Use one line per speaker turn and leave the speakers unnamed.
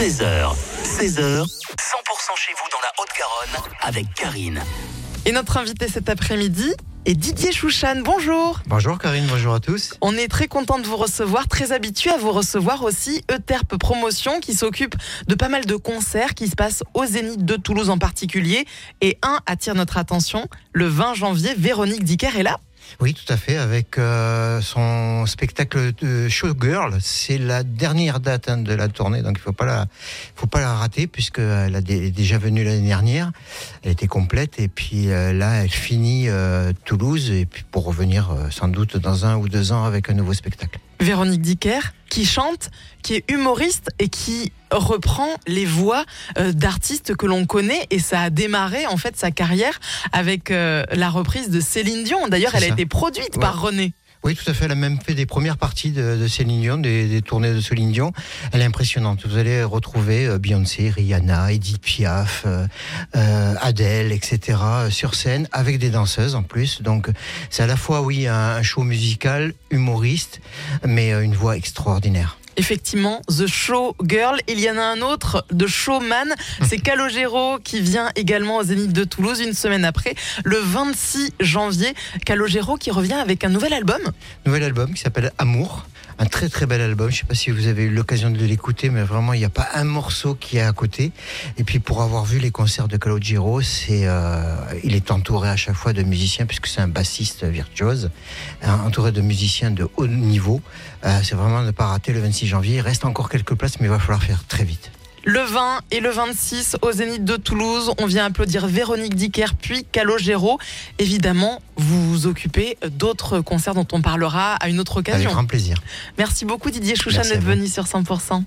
13h, 16h, 100% chez vous dans la Haute-Garonne avec Karine.
Et notre invité cet après-midi est Didier Chouchan. Bonjour.
Bonjour Karine, bonjour à tous.
On est très content de vous recevoir, très habitué à vous recevoir aussi. Euterpe Promotion qui s'occupe de pas mal de concerts qui se passent au Zénith de Toulouse en particulier. Et un attire notre attention, le 20 janvier, Véronique Dicker est là.
Oui, tout à fait, avec euh, son spectacle de Showgirl. C'est la dernière date hein, de la tournée, donc il faut pas la, faut pas la rater puisqu'elle dé- est déjà venue l'année dernière. Elle était complète et puis euh, là, elle finit euh, Toulouse et puis pour revenir euh, sans doute dans un ou deux ans avec un nouveau spectacle.
Véronique Dicker qui chante, qui est humoriste et qui reprend les voix euh, d'artistes que l'on connaît et ça a démarré en fait sa carrière avec euh, la reprise de Céline Dion. D'ailleurs, elle a été produite
Ouais.
par René.
Oui, tout à fait. Elle a même fait des premières parties de, de Céline Dion, des, des tournées de Céline Dion. Elle est impressionnante. Vous allez retrouver euh, Beyoncé, Rihanna, Edith Piaf, euh, euh, Adele, etc. euh, sur scène avec des danseuses en plus. Donc, c'est à la fois, oui, un, un show musical, humoriste, mais euh, une voix extraordinaire.
Effectivement, The Show Girl. Il y en a un autre, The Showman. C'est Calogero qui vient également au Zénith de Toulouse une semaine après, le 26 janvier. Calogero qui revient avec un nouvel album.
Nouvel album qui s'appelle Amour. Un très très bel album. Je sais pas si vous avez eu l'occasion de l'écouter, mais vraiment il n'y a pas un morceau qui est à côté. Et puis pour avoir vu les concerts de Calogero, c'est euh, il est entouré à chaque fois de musiciens puisque c'est un bassiste virtuose, hein, entouré de musiciens de haut niveau. Euh, c'est vraiment ne pas rater le 26 janvier. Il reste encore quelques places, mais il va falloir faire très vite.
Le 20 et le 26 au Zénith de Toulouse. On vient applaudir Véronique Dicker puis Calogero. Évidemment, vous vous occupez d'autres concerts dont on parlera à une autre
Avec
occasion.
grand plaisir.
Merci beaucoup Didier Chouchan d'être venu sur 100%.